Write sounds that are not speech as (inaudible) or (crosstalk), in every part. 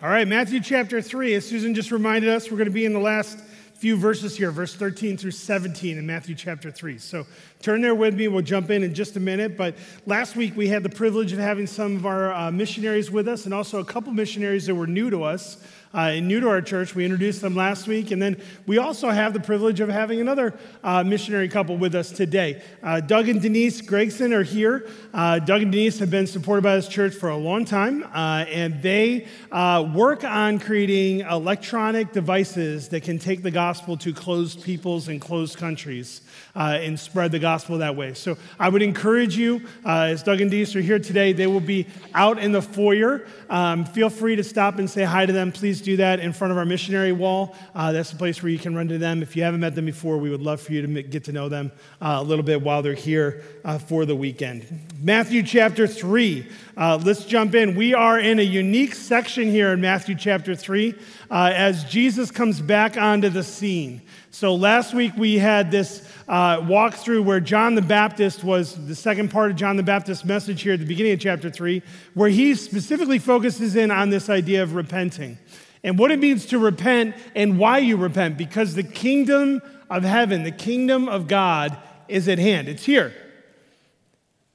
All right, Matthew chapter 3. As Susan just reminded us, we're going to be in the last few verses here, verse 13 through 17 in Matthew chapter 3. So turn there with me. We'll jump in in just a minute. But last week we had the privilege of having some of our uh, missionaries with us and also a couple missionaries that were new to us uh, new to our church. We introduced them last week. And then we also have the privilege of having another uh, missionary couple with us today. Uh, Doug and Denise Gregson are here. Uh, Doug and Denise have been supported by this church for a long time, uh, and they uh, work on creating electronic devices that can take the gospel to closed peoples and closed countries and spread the gospel that way. So I would encourage you, as Doug and Denise are here today, they will be out in the foyer. Um, feel free to stop and say hi to them. Please do that in front of our missionary wall. Uh, that's the place where you can run to them. If you haven't met them before, we would love for you to get to know them uh, a little bit while they're here uh, for the weekend. Matthew chapter 3. Uh, let's jump in. We are in a unique section here in Matthew chapter 3 uh, as Jesus comes back onto the scene. So last week we had this uh, walk through where John the Baptist was the second part of John the Baptist's message here at the beginning of chapter 3, where he specifically focuses in on this idea of repenting and what it means to repent and why you repent, because the kingdom of heaven, the kingdom of God, is at hand. It's here.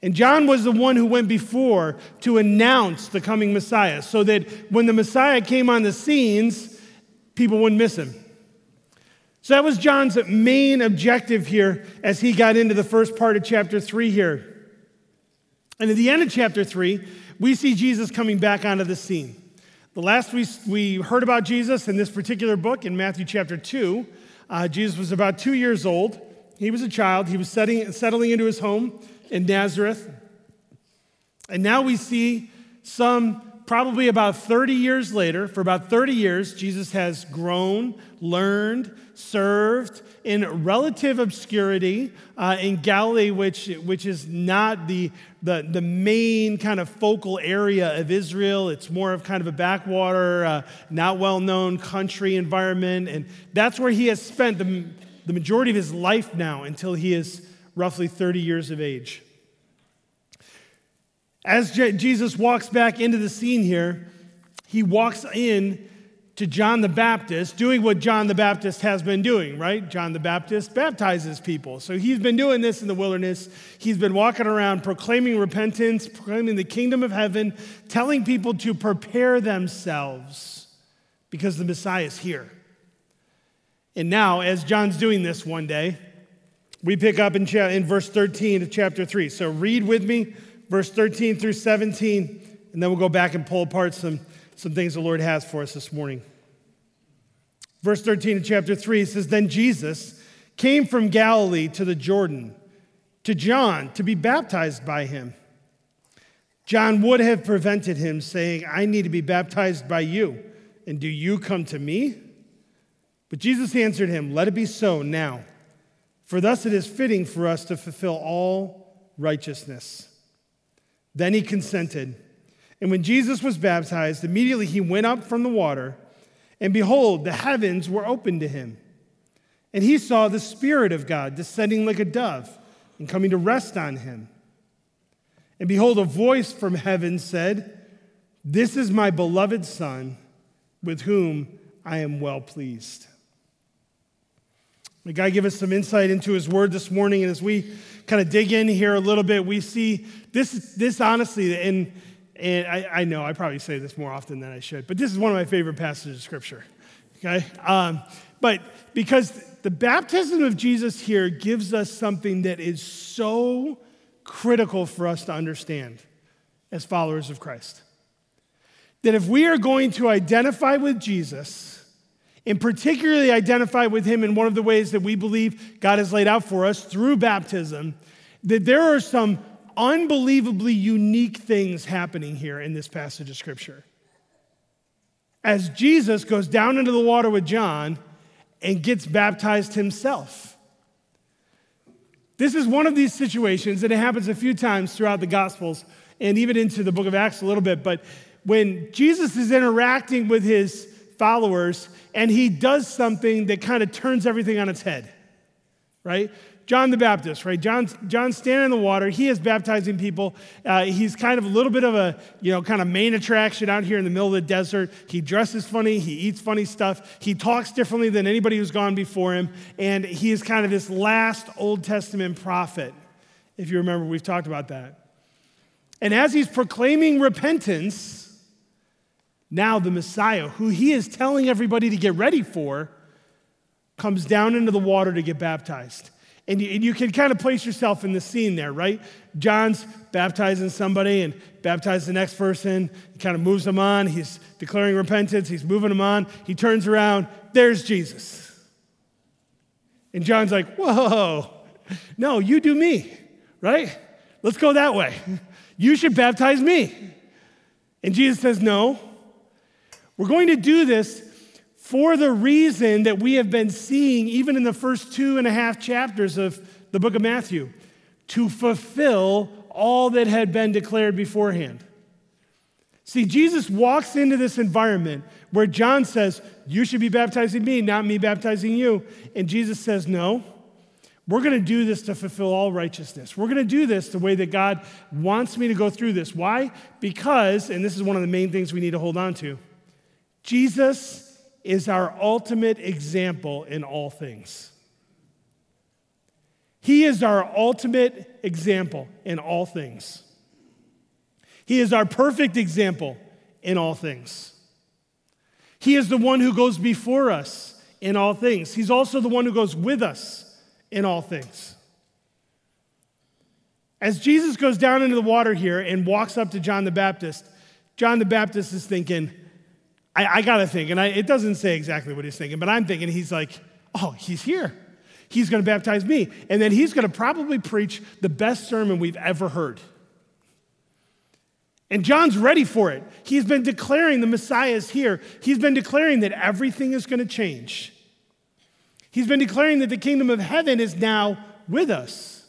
And John was the one who went before to announce the coming Messiah so that when the Messiah came on the scenes, people wouldn't miss him. So that was John's main objective here as he got into the first part of chapter 3 here. And at the end of chapter 3, we see Jesus coming back onto the scene. The last we, we heard about Jesus in this particular book, in Matthew chapter 2, uh, Jesus was about two years old. He was a child. He was setting, settling into his home in Nazareth. And now we see some probably about 30 years later, for about 30 years, Jesus has grown, learned, served in relative obscurity uh, in Galilee, which, which is not the, the, the main kind of focal area of Israel. It's more of kind of a backwater, uh, not well known country environment. And that's where he has spent the, the majority of his life now until he is roughly 30 years of age. As Je- Jesus walks back into the scene here, he walks in to John the Baptist, doing what John the Baptist has been doing, right? John the Baptist baptizes people. So he's been doing this in the wilderness. He's been walking around proclaiming repentance, proclaiming the kingdom of heaven, telling people to prepare themselves because the Messiah is here. And now, as John's doing this one day, we pick up in, cha- in verse 13 of chapter 3. So read with me verse 13 through 17, and then we'll go back and pull apart some, some things the Lord has for us this morning. Verse 13 of chapter 3 says, Then Jesus came from Galilee to the Jordan to John to be baptized by him. John would have prevented him, saying, I need to be baptized by you, and do you come to me? But Jesus answered him, Let it be so now, for thus it is fitting for us to fulfill all righteousness. Then he consented. And when Jesus was baptized, immediately he went up from the water, and behold, the heavens were opened to him. And he saw the Spirit of God descending like a dove and coming to rest on him. And behold, a voice from heaven said, This is my beloved Son, with whom I am well pleased. May God give us some insight into his word this morning. And as we kind of dig in here a little bit, we see this, this honestly, and, and I, I know I probably say this more often than I should, but this is one of my favorite passages of scripture. Okay? Um, but because the baptism of Jesus here gives us something that is so critical for us to understand as followers of Christ. That if we are going to identify with Jesus, and particularly identify with him in one of the ways that we believe God has laid out for us through baptism, that there are some unbelievably unique things happening here in this passage of Scripture. As Jesus goes down into the water with John and gets baptized himself. This is one of these situations, and it happens a few times throughout the Gospels and even into the book of Acts a little bit, but when Jesus is interacting with his followers and he does something that kind of turns everything on its head, right? John the Baptist, right? John, John's standing in the water. He is baptizing people. Uh, he's kind of a little bit of a, you know, kind of main attraction out here in the middle of the desert. He dresses funny. He eats funny stuff. He talks differently than anybody who's gone before him. And he is kind of this last Old Testament prophet. If you remember, we've talked about that. And as he's proclaiming repentance, now the Messiah, who he is telling everybody to get ready for, comes down into the water to get baptized. And you, and you, can kind of place yourself in the scene there, right? John's baptizing somebody and baptizes the next person. He kind of moves them on. He's declaring repentance. He's moving them on. He turns around. There's Jesus. And John's like, whoa, no, you do me, right? Let's go that way. You should baptize me. And Jesus says, no. We're going to do this for the reason that we have been seeing even in the first two and a half chapters of the book of Matthew to fulfill all that had been declared beforehand. See, Jesus walks into this environment where John says, You should be baptizing me, not me baptizing you. And Jesus says, No, we're going to do this to fulfill all righteousness. We're going to do this the way that God wants me to go through this. Why? Because, and this is one of the main things we need to hold on to, Jesus is our ultimate example in all things. He is our ultimate example in all things. He is our perfect example in all things. He is the one who goes before us in all things. He's also the one who goes with us in all things. As Jesus goes down into the water here and walks up to John the Baptist, John the Baptist is thinking, I, I got to think, and I, it doesn't say exactly what he's thinking, but I'm thinking he's like, oh, he's here. He's to baptize me. And then he's to probably preach the best sermon we've ever heard. And John's ready for it. He's been declaring the Messiah is here. He's been declaring that everything is going to change. He's been declaring that the kingdom of heaven is now with us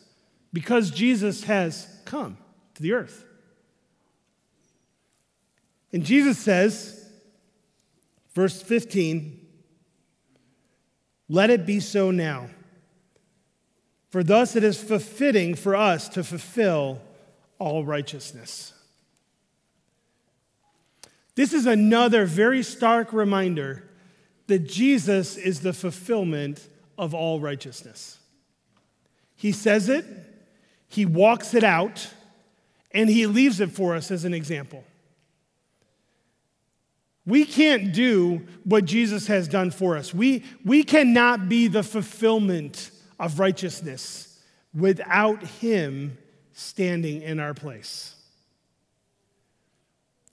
because Jesus has come to the earth. And Jesus says, Verse 15 Let it be so now. For thus it is fitting for us to fulfill all righteousness. This is another very stark reminder that Jesus is the fulfillment of all righteousness. He says it, he walks it out, and he leaves it for us as an example. We can't do what Jesus has done for us. We, we cannot be the fulfillment of righteousness without Him standing in our place.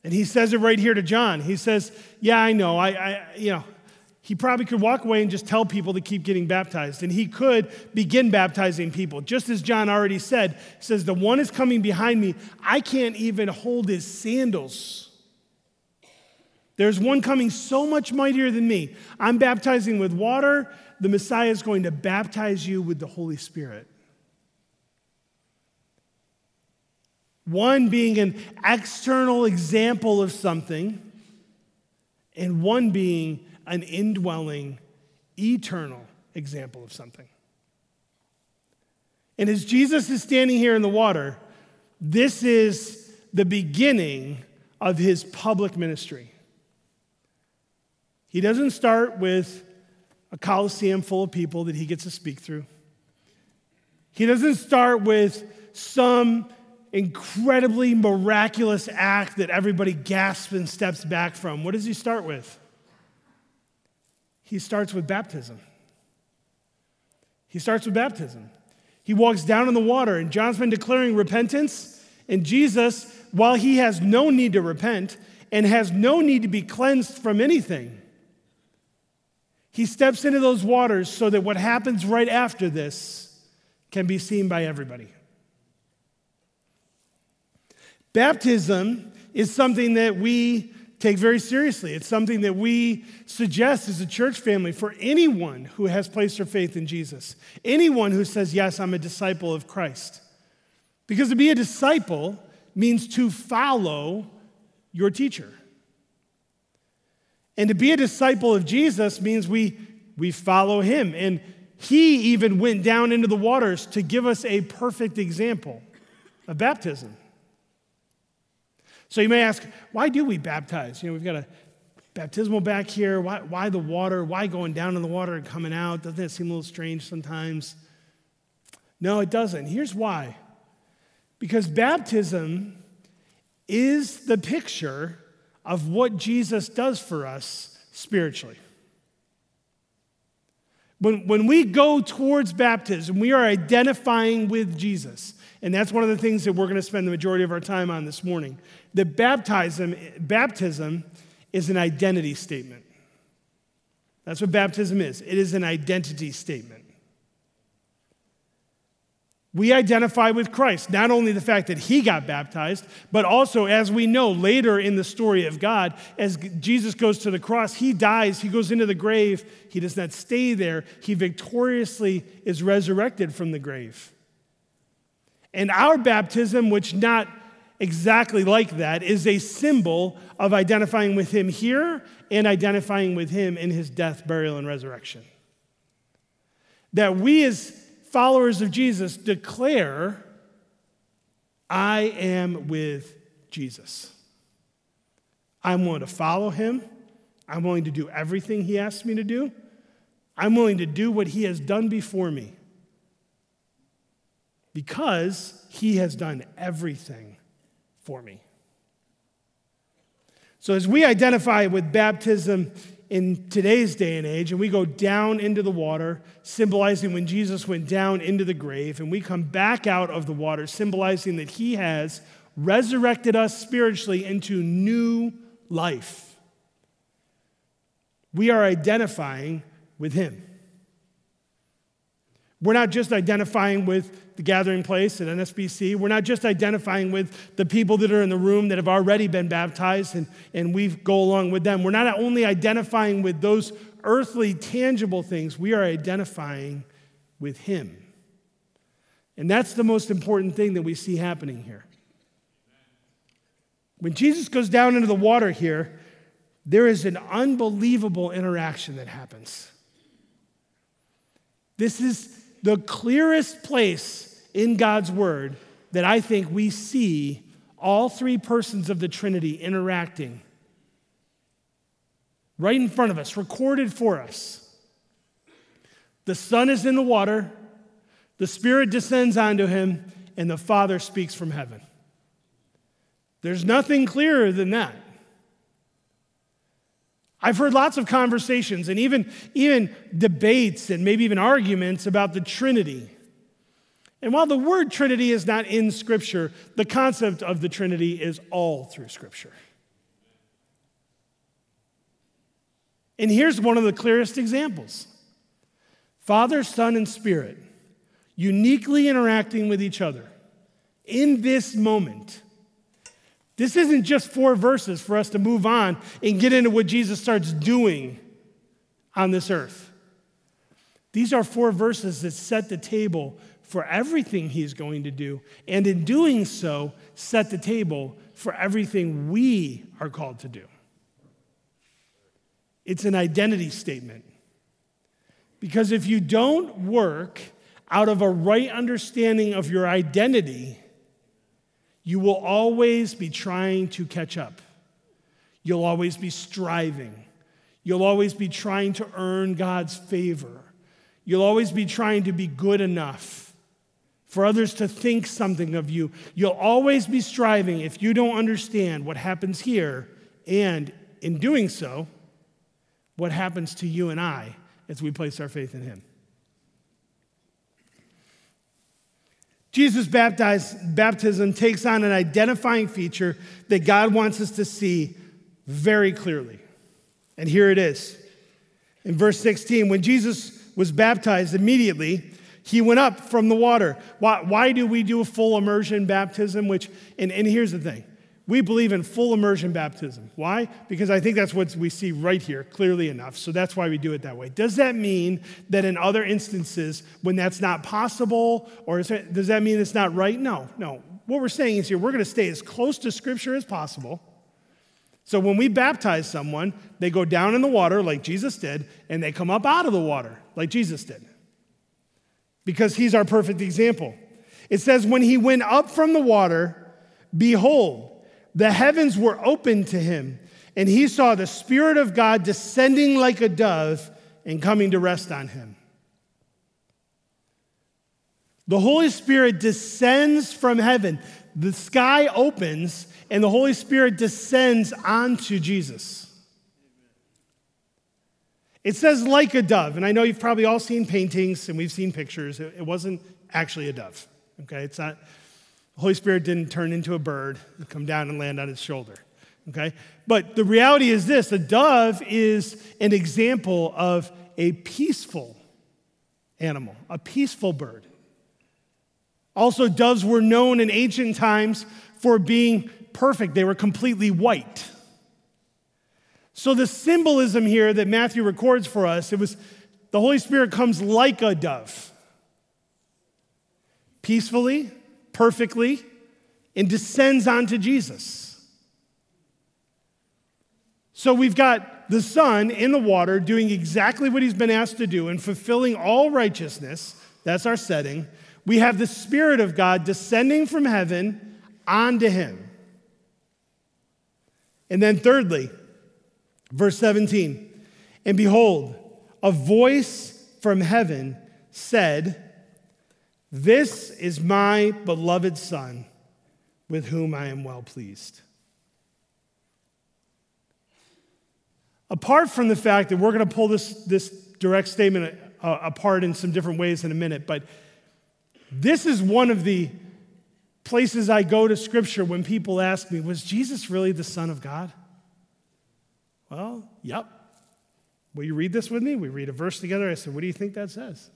And he says it right here to John. He says, Yeah, I know. I, I, you know, he probably could walk away and just tell people to keep getting baptized. And he could begin baptizing people. Just as John already said, he says, The one is coming behind me. I can't even hold his sandals. There's one coming so much mightier than me. I'm baptizing with water. The Messiah is going to baptize you with the Holy Spirit. One being an external example of something, and one being an indwelling, eternal example of something. And as Jesus is standing here in the water, this is the beginning of his public ministry. He doesn't start with a coliseum full of people that he gets to speak through. He doesn't start with some incredibly miraculous act that everybody gasps and steps back from. What does he start with? He starts with baptism. He starts with baptism. He walks down in the water, and John's been declaring repentance. And Jesus, while he has no need to repent and has no need to be cleansed from anything, he steps into those waters so that what happens right after this can be seen by everybody. Baptism is something that we take very seriously. It's something that we suggest as a church family for anyone who has placed their faith in Jesus, anyone who says, Yes, I'm a disciple of Christ. Because to be a disciple means to follow your teacher. And to be a disciple of Jesus means we, we follow him. And He even went down into the waters to give us a perfect example of baptism. So you may ask, why do we baptize? You know, we've got a baptismal back here. Why, why the water? Why going down in the water and coming out? Doesn't that seem a little strange sometimes? No, it doesn't. Here's why because baptism is the picture of what Jesus does for us spiritually. When, when we go towards baptism, we are identifying with Jesus. And that's one of the things that we're going to spend the majority of our time on this morning. The baptism, baptism is an identity statement. That's what baptism is it is an identity statement. We identify with Christ, not only the fact that he got baptized, but also, as we know later in the story of God, as Jesus goes to the cross, he dies, he goes into the grave, he does not stay there, he victoriously is resurrected from the grave. And our baptism, which not exactly like that, is a symbol of identifying with him here and identifying with him in his death, burial, and resurrection. That we as followers of Jesus declare, I am with Jesus. I'm willing to follow him. I'm willing to do everything he asks me to do. I'm willing to do what he has done before me because he has done everything for me. So, as we identify with baptism in today's day and age, and we go down into the water, symbolizing when Jesus went down into the grave, and we come back out of the water, symbolizing that he has resurrected us spiritually into new life. We are identifying with him. We're not just identifying with the gathering place at NSBC. We're not just identifying with the people that are in the room that have already been baptized and, and we go along with them. We're not only identifying with those earthly, tangible things, we are identifying with Him. And that's the most important thing that we see happening here. When Jesus goes down into the water here, there is an unbelievable interaction that happens. This is the clearest place in God's word that I think we see all three persons of the Trinity interacting right in front of us, recorded for us. The Son is in the water, the Spirit descends onto him, and the Father speaks from heaven. There's nothing clearer than that. I've heard lots of conversations and even, even debates and maybe even arguments about the Trinity. And while the word Trinity is not in Scripture, the concept of the Trinity is all through Scripture. And here's one of the clearest examples Father, Son, and Spirit uniquely interacting with each other in this moment. This isn't just four verses for us to move on and get into what Jesus starts doing on this earth. These are four verses that set the table for everything he's going to do, and in doing so, set the table for everything we are called to do. It's an identity statement. Because if you don't work out of a right understanding of your identity, you will always be trying to catch up. You'll always be striving. You'll always be trying to earn God's favor. You'll always be trying to be good enough for others to think something of you. You'll always be striving if you don't understand what happens here, and in doing so, what happens to you and I as we place our faith in Him. Jesus' baptism takes on an identifying feature that God wants us to see very clearly. And here it is. In verse 16, when Jesus was baptized, immediately he went up from the water. Why, why do we do a full immersion baptism? Which, and, and here's the thing we believe in full immersion baptism. Why? Because I think that's what we see right here clearly enough. So that's why we do it that way. Does that mean that in other instances, when that's not possible, or does that mean it's not right? No, no. What we're saying is here, we're going to stay as close to Scripture as possible. So when we baptize someone, they go down in the water like Jesus did, and they come up out of the water like Jesus did. because he's our perfect example. It says, When he went up from the water, behold, the heavens were opened to him, and he saw the Spirit of God descending like a dove and coming to rest on him. The Holy Spirit descends from heaven. The sky opens, and the Holy Spirit descends onto Jesus. It says like a dove, and I know you've probably all seen paintings and we've seen pictures. It wasn't actually a dove, okay? It's not, the Holy Spirit didn't turn into a bird and come down and land on his shoulder, okay? But the reality is this a dove is an example of a peaceful animal, a peaceful bird. Also, doves were known in ancient times for being perfect, they were completely white. So, the symbolism here that Matthew records for us, it was the Holy Spirit comes like a dove, peacefully, perfectly, and descends onto Jesus. So, we've got the Son in the water doing exactly what he's been asked to do and fulfilling all righteousness. That's our setting. We have the Spirit of God descending from heaven onto him. And then, thirdly, Verse 17, and behold, a voice from heaven said, This is my beloved Son, with whom I am well pleased. Apart from the fact that we're going to pull this, this direct statement uh, apart in some different ways in a minute, but this is one of the places I go to scripture when people ask me, Was Jesus really the Son of God? Well, yep. Will you read this with me? We read a verse together. I said, What do you think that says?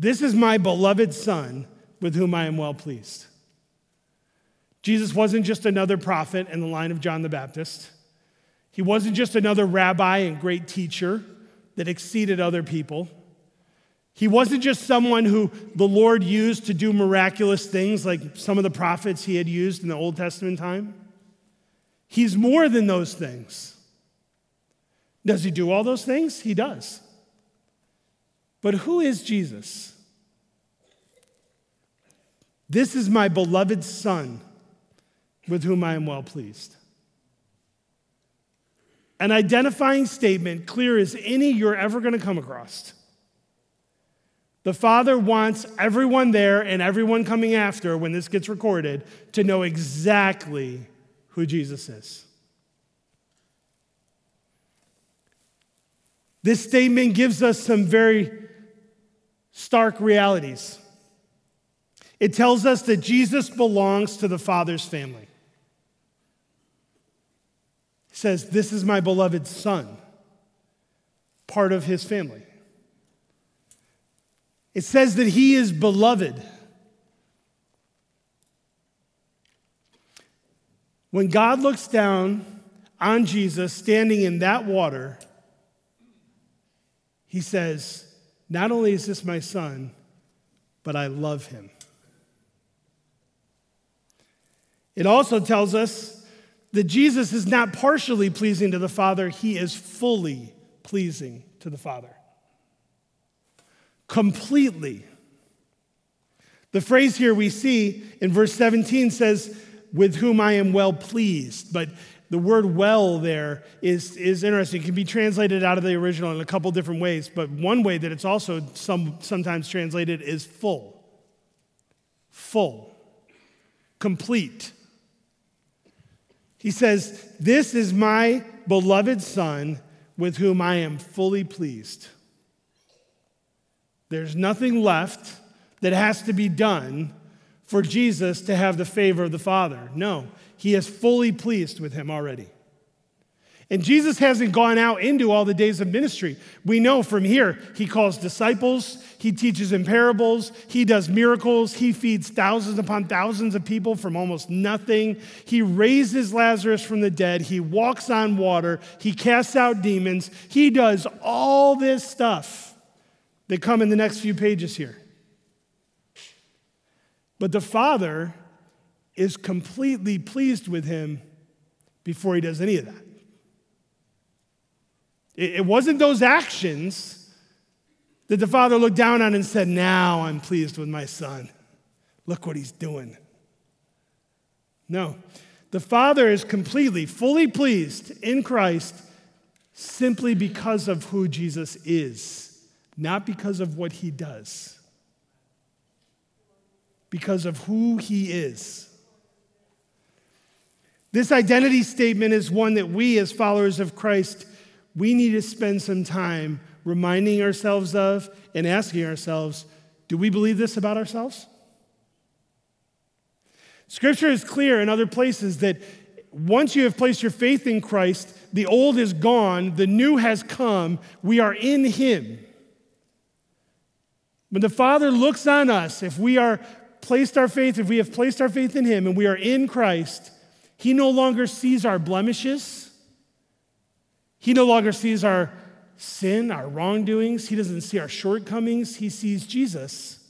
This is my beloved Son with whom I am well pleased. Jesus wasn't just another prophet in the line of John the Baptist. He wasn't just another rabbi and great teacher that exceeded other people. He wasn't just someone who the Lord used to do miraculous things like some of the prophets he had used in the Old Testament time. He's more than those things. Does he do all those things? He does. But who is Jesus? This is my beloved Son with whom I am well pleased. An identifying statement, clear as any you're ever going to come across. The Father wants everyone there and everyone coming after, when this gets recorded, to know exactly who Jesus is. This statement gives us some very stark realities. It tells us that Jesus belongs to the Father's family. He says, This is my beloved Son, part of his family. It says that he is beloved. When God looks down on Jesus standing in that water, he says, Not only is this my son, but I love him. It also tells us that Jesus is not partially pleasing to the Father, he is fully pleasing to the Father. Completely. The phrase here we see in verse 17 says, with whom I am well pleased. But the word well there is, is interesting. It can be translated out of the original in a couple different ways, but one way that it's also some, sometimes translated is full. Full. Complete. He says, This is my beloved Son with whom I am fully pleased. There's nothing left that has to be done for Jesus to have the favor of the Father. No, he is fully pleased with him already. And Jesus hasn't gone out into all the days of ministry. We know from here, he calls disciples, he teaches in parables, he does miracles, he feeds thousands upon thousands of people from almost nothing. He raises Lazarus from the dead, he walks on water, he casts out demons. He does all this stuff that come in the next few pages here. But the Father is completely pleased with him before he does any of that. It wasn't those actions that the Father looked down on and said, Now I'm pleased with my Son. Look what he's doing. No. The Father is completely, fully pleased in Christ simply because of who Jesus is, not because of what he does. Because of who he is. This identity statement is one that we, as followers of Christ, we need to spend some time reminding ourselves of and asking ourselves do we believe this about ourselves? Scripture is clear in other places that once you have placed your faith in Christ, the old is gone, the new has come, we are in Him. When the Father looks on us, if we are placed our faith, if we have placed our faith in Him and we are in Christ, He no longer sees our blemishes. He no longer sees our sin, our wrongdoings. He doesn't see our shortcomings. He sees Jesus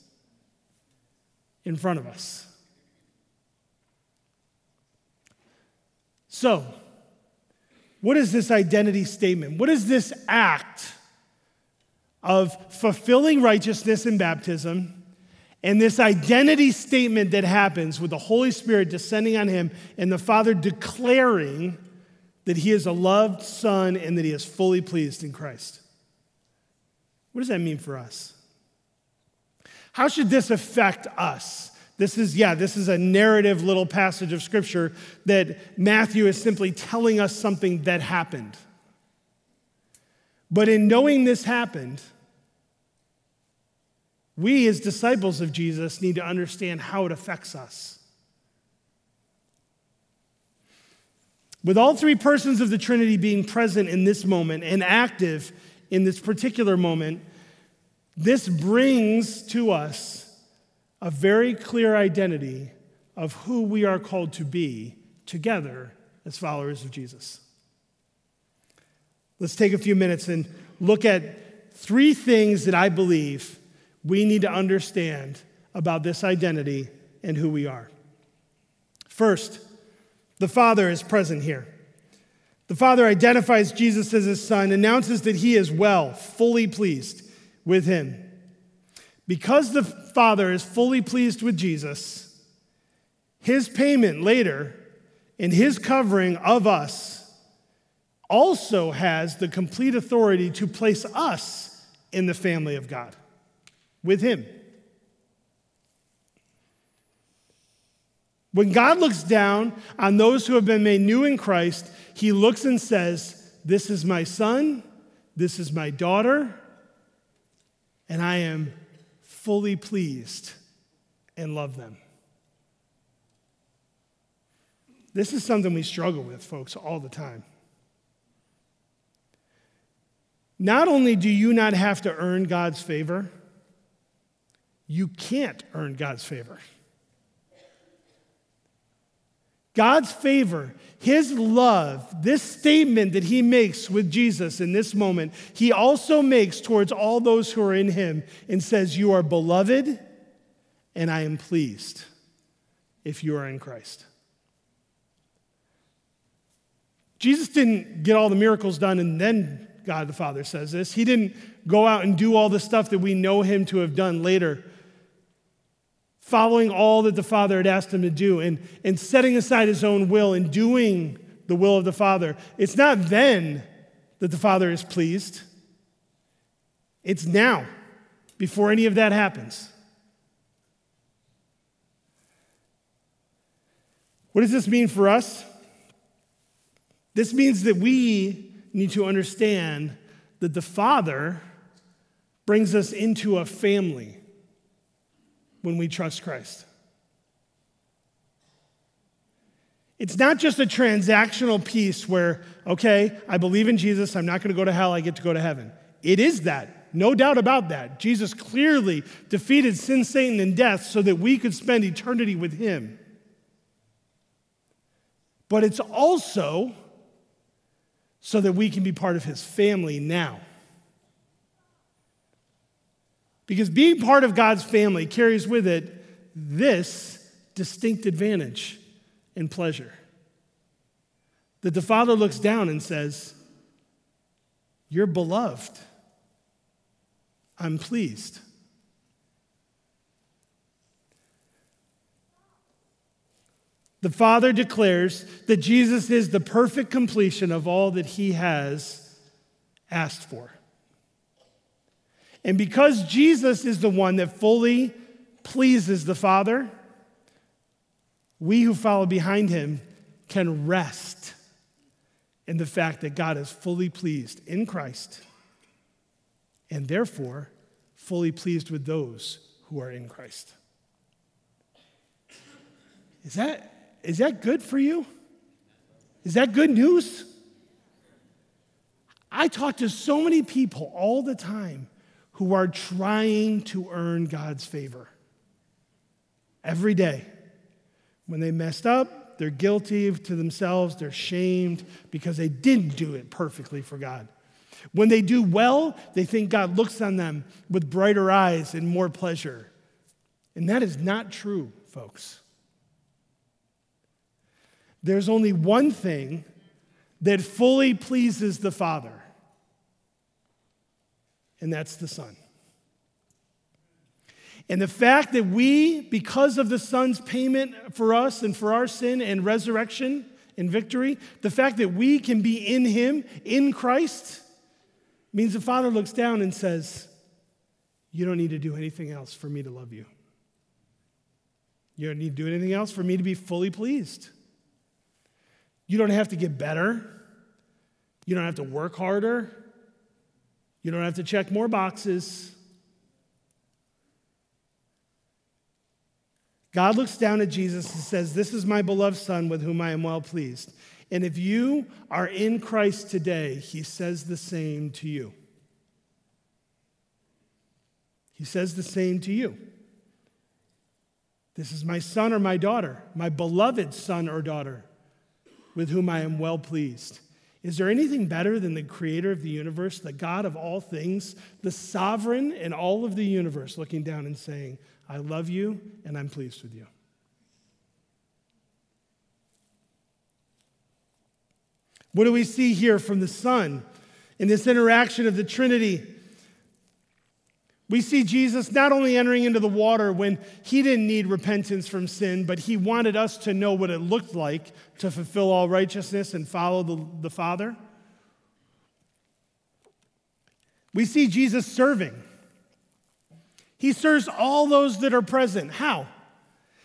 in front of us. So, what is this identity statement? What is this act of fulfilling righteousness in baptism and this identity statement that happens with the Holy Spirit descending on him and the Father declaring that he is a loved son and that he is fully pleased in Christ. What does that mean for us? How should this affect us? This is, yeah, this is a narrative little passage of scripture that Matthew is simply telling us something that happened. But in knowing this happened, we as disciples of Jesus need to understand how it affects us. With all three persons of the Trinity being present in this moment and active in this particular moment, this brings to us a very clear identity of who we are called to be together as followers of Jesus. Let's take a few minutes and look at three things that I believe we need to understand about this identity and who we are. First, the Father is present here. The Father identifies Jesus as his Son, announces that he is well, fully pleased with him. Because the Father is fully pleased with Jesus, his payment later and his covering of us also has the complete authority to place us in the family of God with him. When God looks down on those who have been made new in Christ, he looks and says, This is my son, this is my daughter, and I am fully pleased and love them. This is something we struggle with, folks, all the time. Not only do you not have to earn God's favor, you can't earn God's favor. God's favor, his love, this statement that he makes with Jesus in this moment, he also makes towards all those who are in him and says, You are beloved, and I am pleased if you are in Christ. Jesus didn't get all the miracles done and then God the Father says this. He didn't go out and do all the stuff that we know him to have done later following all that the Father had asked him to do and, and setting aside his own will and doing the will of the Father. It's not then that the Father is pleased, it's now, before any of that happens. What does this mean for us? This means that we need to understand that the Father brings us into a family when we trust Christ. It's not just a transactional piece where, okay, I believe in Jesus, I'm not going to go to hell, I get to go to heaven. It is that, no doubt about that. Jesus clearly defeated sin, Satan, and death so that we could spend eternity with him. But it's also so that we can be part of his family now. Because being part of God's family carries with it this distinct advantage and pleasure. That the Father looks down and says, You're beloved. I'm pleased. The Father declares that Jesus is the perfect completion of all that he has asked for. And because Jesus is the one that fully pleases the Father, we who follow behind him can rest in the fact that God is fully pleased in Christ and therefore fully pleased with those who are in Christ. Is that, is that good for you? Is that good news? I talk to so many people all the time who are trying to earn God's favor every day. When they messed up, they're guilty to themselves, they're shamed because they didn't do it perfectly for God. When they do well, they think God looks on them with brighter eyes and more pleasure. And that is not true, folks. There's only one thing that fully pleases the Father, and that's the Son. And the fact that we, because of the Son's payment for us and for our sin and resurrection and victory, the fact that we can be in Him, in Christ, means the Father looks down and says, You don't need to do anything else for me to love you. You don't need to do anything else for me to be fully pleased. You don't have to get better. You don't have to work harder. You don't have to check more boxes. God looks down at Jesus and says, This is my beloved Son with whom I am well pleased. And if you are in Christ today, he says the same to you. He says the same to you. This is my son or my daughter, my beloved son or daughter, with whom I am well pleased. Is there anything better than the creator of the universe, the God of all things, the sovereign in all of the universe, looking down and saying, I love you and I'm pleased with you? What do we see here from the Son in this interaction of the Trinity? We see Jesus not only entering into the water when he didn't need repentance from sin, but he wanted us to know what it looked like to fulfill all righteousness and follow the, the Father. We see Jesus serving. He serves all those that are present. How?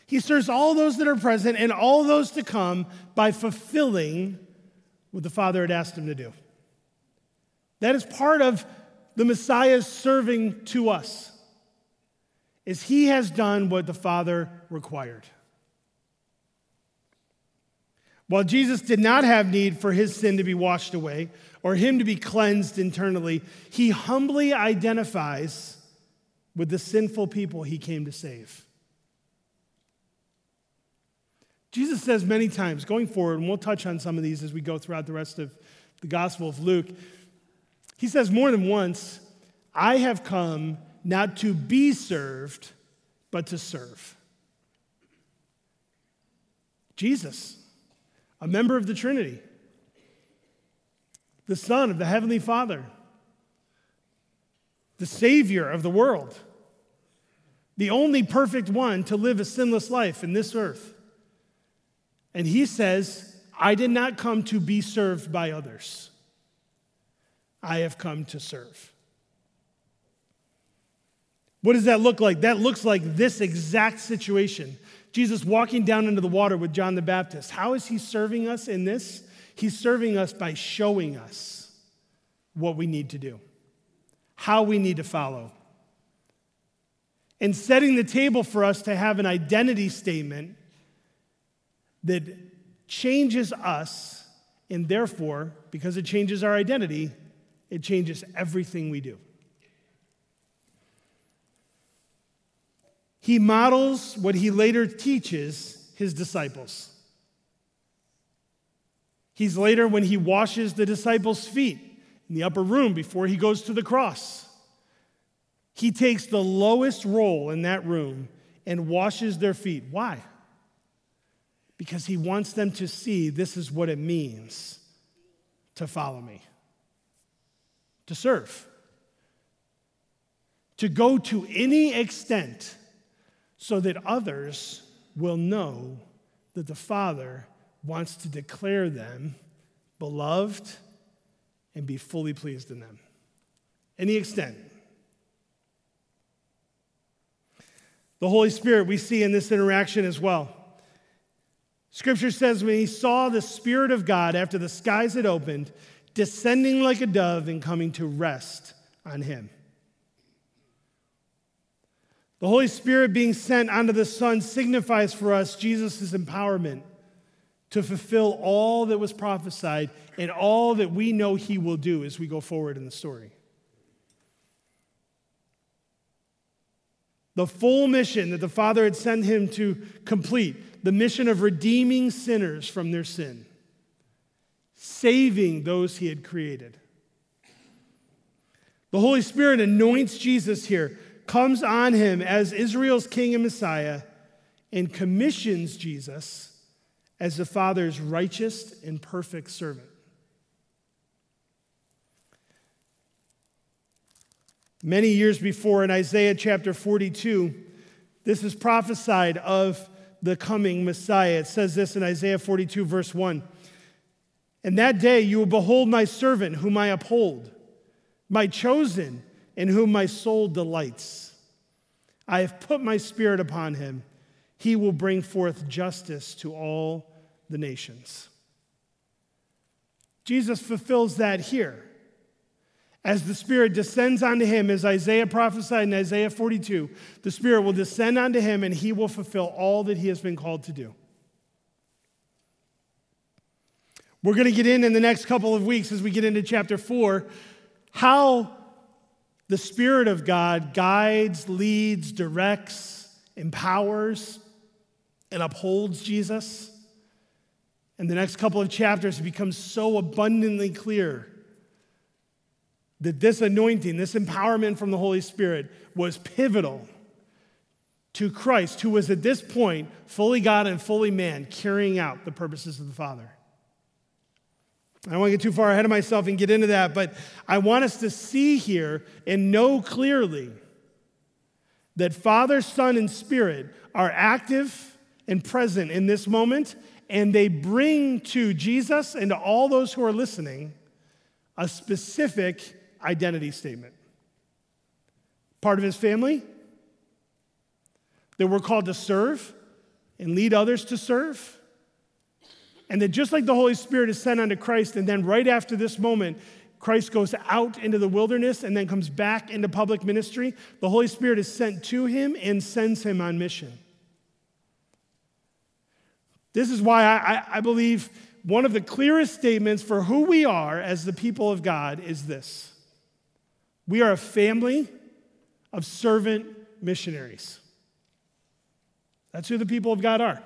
He serves all those that are present and all those to come by fulfilling what the Father had asked him to do. That is part of the Messiah's serving to us. Is he has done what the Father required. While Jesus did not have need for his sin to be washed away or him to be cleansed internally, he humbly identifies with the sinful people he came to save. Jesus says many times, going forward, and we'll touch on some of these as we go throughout the rest of the Gospel of Luke. He says more than once, I have come not to be served, but to serve. Jesus, a member of the Trinity, the Son of the Heavenly Father, the Savior of the world, the only perfect one to live a sinless life in this earth. And he says, I did not come to be served by others, I have come to serve. What does that look like? That looks like this exact situation. Jesus walking down into the water with John the Baptist. How is he serving us in this? He's serving us by showing us what we need to do, how we need to follow, and setting the table for us to have an identity statement that changes us, and therefore, because it changes our identity, it changes everything we do. He models what he later teaches his disciples. He's later when he washes the disciples' feet in the upper room before he goes to the cross. He takes the lowest role in that room and washes their feet. Why? because he wants them to see this is what it means to follow me, to serve, to go to any extent so that others will know that the Father wants to declare them beloved and be fully pleased in them. Any extent. The Holy Spirit we see in this interaction as well. Scripture says when he saw the Spirit of God after the skies had opened, descending like a dove and coming to rest on him. The Holy Spirit being sent onto the Son signifies for us Jesus' empowerment to fulfill all that was prophesied and all that we know he will do as we go forward in the story. The full mission that the Father had sent him to complete, the mission of redeeming sinners from their sin, saving those he had created. The Holy Spirit anoints Jesus here, comes on him as Israel's king and Messiah, and commissions Jesus as the Father's righteous and perfect servant. Many years before, in Isaiah chapter 42, this is prophesied of the coming Messiah. It says this in Isaiah 42, verse 1. And that day you will behold my servant, whom I uphold, my chosen, in whom my soul delights. I have put my spirit upon him he will bring forth justice to all the nations. Jesus fulfills that here. As the Spirit descends onto him, as Isaiah prophesied in Isaiah 42, the Spirit will descend onto him and he will fulfill all that he has been called to do. We're going to get in in the next couple of weeks as we get into chapter 4 how the Spirit of God guides, leads, directs, empowers, and upholds Jesus. And the next couple of chapters, it becomes so abundantly clear that this anointing, this empowerment from the Holy Spirit, was pivotal to Christ, who was at this point fully God and fully man, carrying out the purposes of the Father. I don't want to get too far ahead of myself and get into that, but I want us to see here and know clearly that Father, Son, and Spirit are active and present in this moment, and they bring to Jesus and to all those who are listening a specific identity statement. Part of his family, that we're called to serve and lead others to serve. And that just like the Holy Spirit is sent unto Christ, and then right after this moment, Christ goes out into the wilderness and then comes back into public ministry, the Holy Spirit is sent to him and sends him on mission. This is why I, I, believe one of the clearest statements for who we are as the people of God is this we are a family of servant missionaries. That's who the people of God are.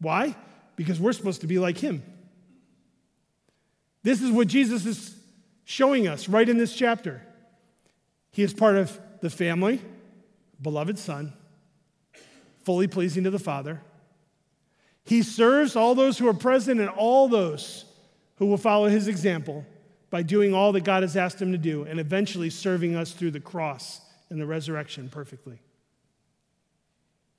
Why? Because we're supposed to be like Him. This is what Jesus is showing us right in this chapter. He is part of the family, beloved Son, fully pleasing to the Father. He serves all those who are present and all those who will follow his example by doing all that God has asked him to do and eventually serving us through the cross and the resurrection perfectly.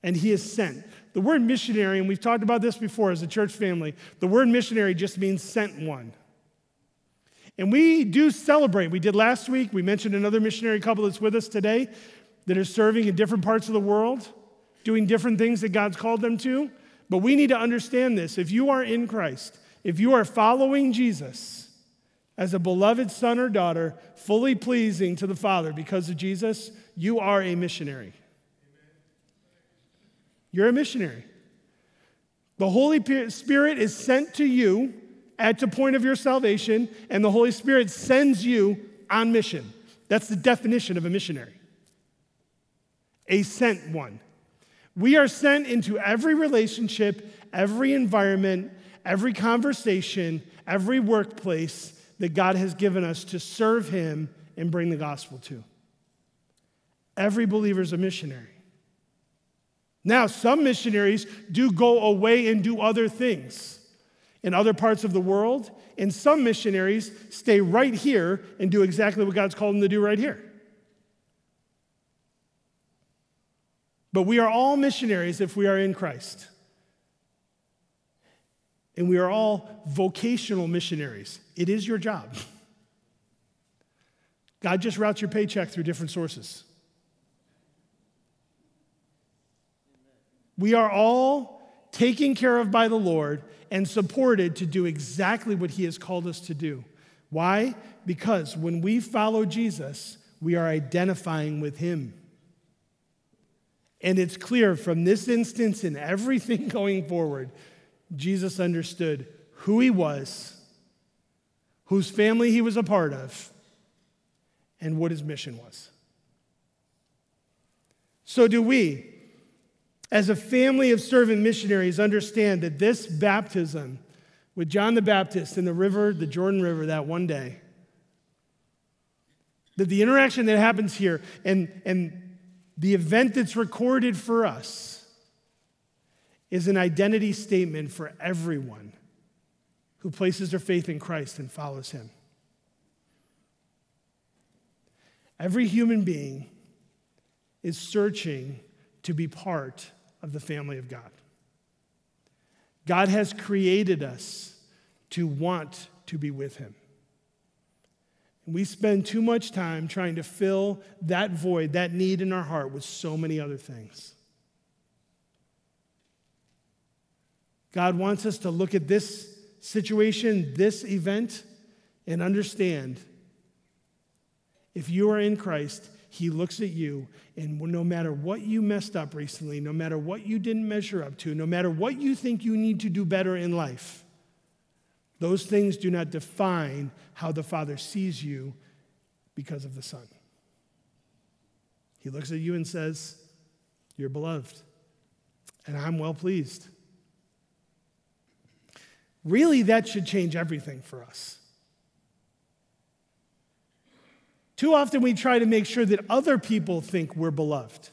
And he is sent. The word missionary, and we've talked about this before as a church family, the word missionary just means sent one. And we do celebrate. We did last week. We mentioned another missionary couple that's with us today that are serving in different parts of the world, doing different things that God's called them to. But we need to understand this. If you are in Christ, if you are following Jesus as a beloved son or daughter, fully pleasing to the Father because of Jesus, you are a missionary. You're a missionary. The Holy Spirit is sent to you at the point of your salvation, and the Holy Spirit sends you on mission. That's the definition of a missionary a sent one. We are sent into every relationship, every environment, every conversation, every workplace that God has given us to serve Him and bring the gospel to. Every believer is a missionary. Now, some missionaries do go away and do other things in other parts of the world, and some missionaries stay right here and do exactly what God's called them to do right here. But we are all missionaries if we are in Christ. And we are all vocational missionaries. It is your job. (laughs) God just routes your paycheck through different sources. We are all taken care of by the Lord and supported to do exactly what He has called us to do. Why? Because when we follow Jesus, we are identifying with Him. And it's clear from this instance and everything (laughs) going forward, Jesus understood who He was, whose family He was a part of, and what His mission was. So, do we? As a family of servant missionaries, understand that this baptism with John the Baptist in the river, the Jordan River, that one day, that the interaction that happens here and, and the event that's recorded for us is an identity statement for everyone who places their faith in Christ and follows him. Every human being is searching to be part of the family of God. God has created us to want to be with Him. And we spend too much time trying to fill that void, that need in our heart, with so many other things. God wants us to look at this situation, this event, and understand if you are in Christ, he looks at you, and no matter what you messed up recently, no matter what you didn't measure up to, no matter what you think you need to do better in life, those things do not define how the Father sees you because of the Son. He looks at you and says, You're beloved, and I'm well pleased. Really, that should change everything for us. Too often we try to make sure that other people think we're beloved,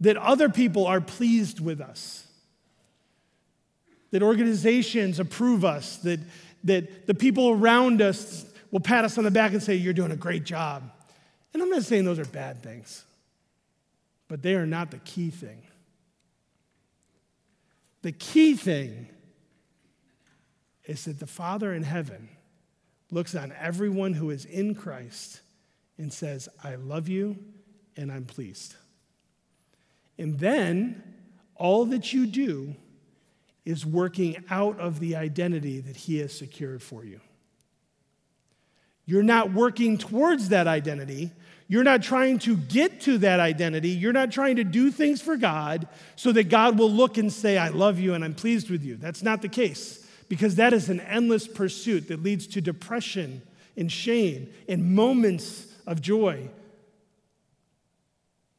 that other people are pleased with us, that organizations approve us, that, that the people around us will pat us on the back and say, You're doing a great job. And I'm not saying those are bad things, but they are not the key thing. The key thing is that the Father in heaven looks on everyone who is in Christ and says, I love you and I'm pleased. And then all that you do is working out of the identity that He has secured for you. You're not working towards that identity. You're not trying to get to that identity. You're not trying to do things for God so that God will look and say, I love you and I'm pleased with you. That's not the case because that is an endless pursuit that leads to depression and shame and moments of joy.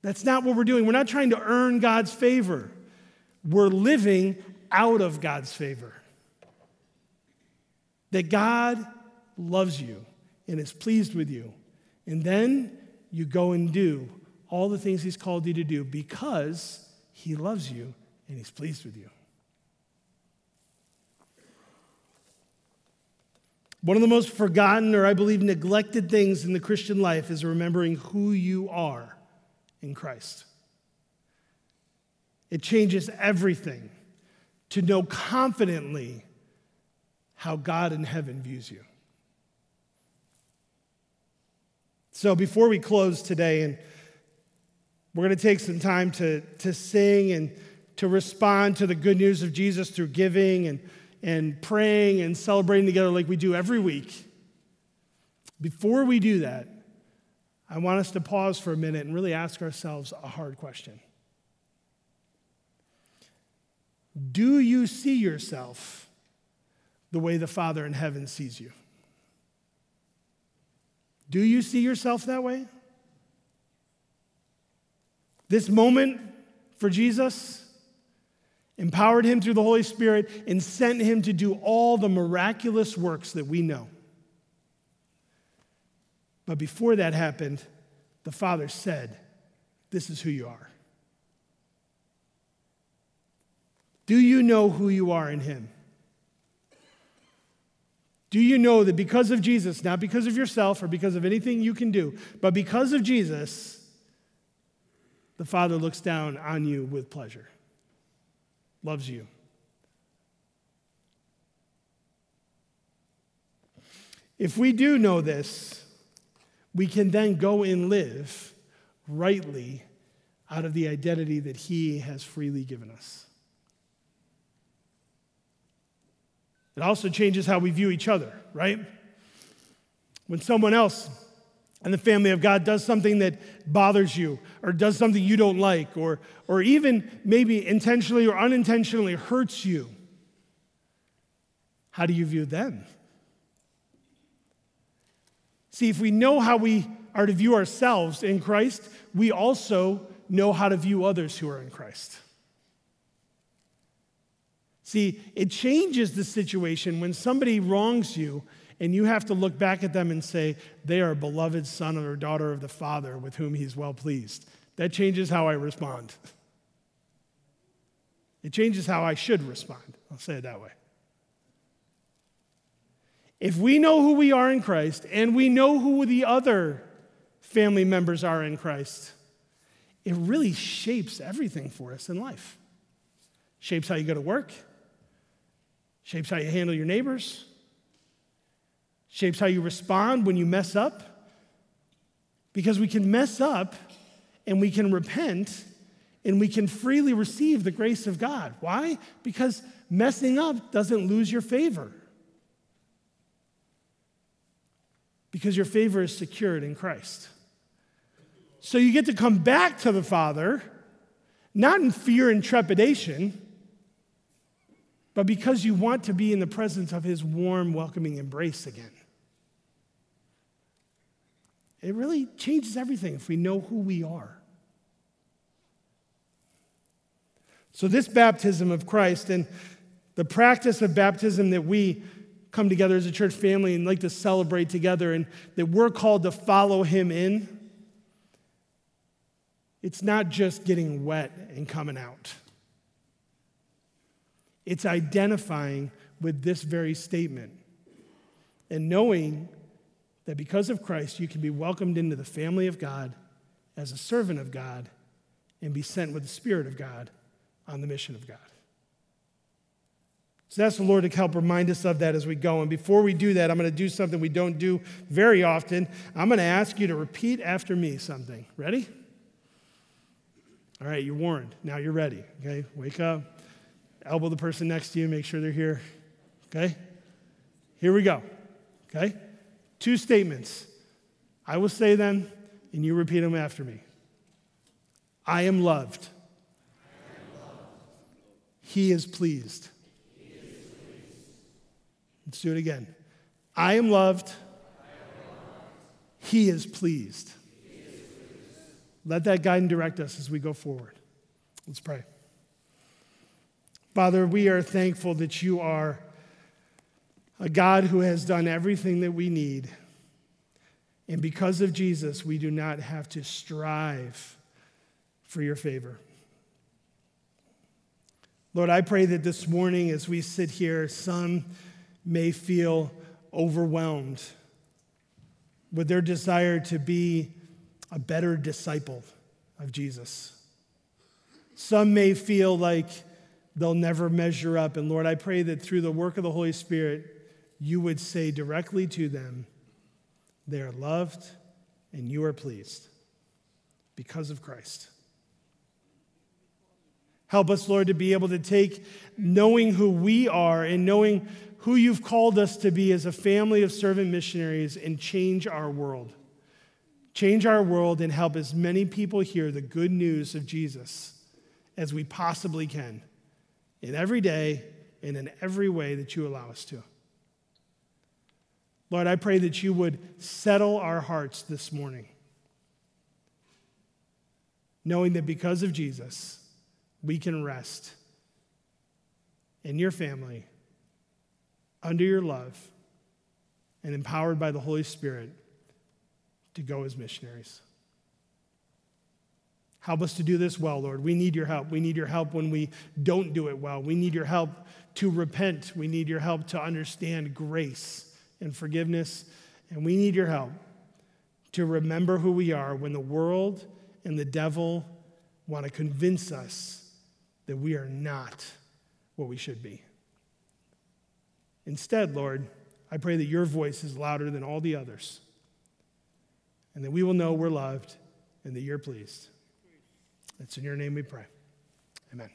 That's not what we're doing. We're not trying to earn God's favor, we're living out of God's favor. That God loves you and is pleased with you. And then you go and do all the things He's called you to do because He loves you and He's pleased with you. One of the most forgotten, or I believe neglected things in the Christian life is remembering who you are in Christ. It changes everything to know confidently how God in heaven views you. So before we close today, and we're going to take some time to, to sing and to respond to the good news of Jesus through giving and and praying and celebrating together like we do every week, before we do that, I want us to pause for a minute and really ask ourselves a hard question. Do you see yourself the way the Father in heaven sees you? Do you see yourself that way? This moment for Jesus empowered him through the Holy Spirit, and sent him to do all the miraculous works that we know. But before that happened, the Father said, This is who you are. Do you know who you are in Him? Do you know that because of Jesus, not because of yourself or because of anything you can do, but because of Jesus, the Father looks down on you with pleasure, loves you. If we do know this, we can then go and live rightly out of the identity that He has freely given us. It also changes how we view each other, right? When someone else in the family of God does something that bothers you, or does something you don't like, or, or even maybe intentionally or unintentionally hurts you, how do you view them? See, if we know how we are to view ourselves in Christ, we also know how to view others who are in Christ. See, it changes the situation when somebody wrongs you and you have to look back at them and say, they are a beloved son or daughter of the Father with whom he's well pleased. That changes how I respond. It changes how I should respond. I'll say it that way. If we know who we are in Christ and we know who the other family members are in Christ, it really shapes everything for us in life. Shapes how you go to work, shapes how you handle your neighbors, shapes how you respond when you mess up. Because we can mess up and we can repent and we can freely receive the grace of God. Why? Because messing up doesn't lose your favor. Because your favor is secured in Christ. So you get to come back to the Father, not in fear and trepidation, but because you want to be in the presence of His warm, welcoming embrace again. It really changes everything if we know who we are. So, this baptism of Christ and the practice of baptism that we come together as a church family and like to celebrate together and that we're called to follow Him in it's not just getting wet and coming out, it's identifying with this very statement and knowing that because of Christ, you can be welcomed into the family of God as a servant of God and be sent with the Spirit of God on the mission of God. So that's the Lord to help remind us of that as we go. And before we do that, I'm going to do something we don't do very often. I'm going to ask you to repeat after me something. Ready? All right, you're warned. Now you're ready. Okay, wake up, elbow the person next to you, make sure they're here. Okay, here we go. Okay, two statements. I will say them, and you repeat them after me. I am loved. He is pleased. Let's do it again. I am loved. He is pleased. Let that guide and direct us as we go forward. Let's pray. Father, we are thankful that you are a God who has done everything that we need. And because of Jesus, we do not have to strive for your favor. Lord, I pray that this morning as we sit here, some may feel overwhelmed with their desire to be a better disciple of Jesus. Some may feel like they'll never measure up. And Lord, I pray that through the work of the Holy Spirit, you would say directly to them, they are loved and you are pleased because of Christ. Help us, Lord, to be able to take knowing who we are and knowing who you've called us to be as a family of servant missionaries and change our world change our world, and help as many people hear the good news of Jesus as we possibly can in every day and in every way that you allow us to. Lord, I pray that you would settle our hearts this morning, knowing that because of Jesus, we can rest in your family, under your love, and empowered by the Holy Spirit to go as missionaries. Help us to do this well, Lord. We need your help. We need your help when we don't do it well. We need your help to repent. We need your help to understand grace and forgiveness. And we need your help to remember who we are when the world and the devil want to convince us that we are not what we should be. Instead, Lord, I pray that your voice is louder than all the others and that we will know we're loved and that you're pleased. It's in your name we pray. Amen.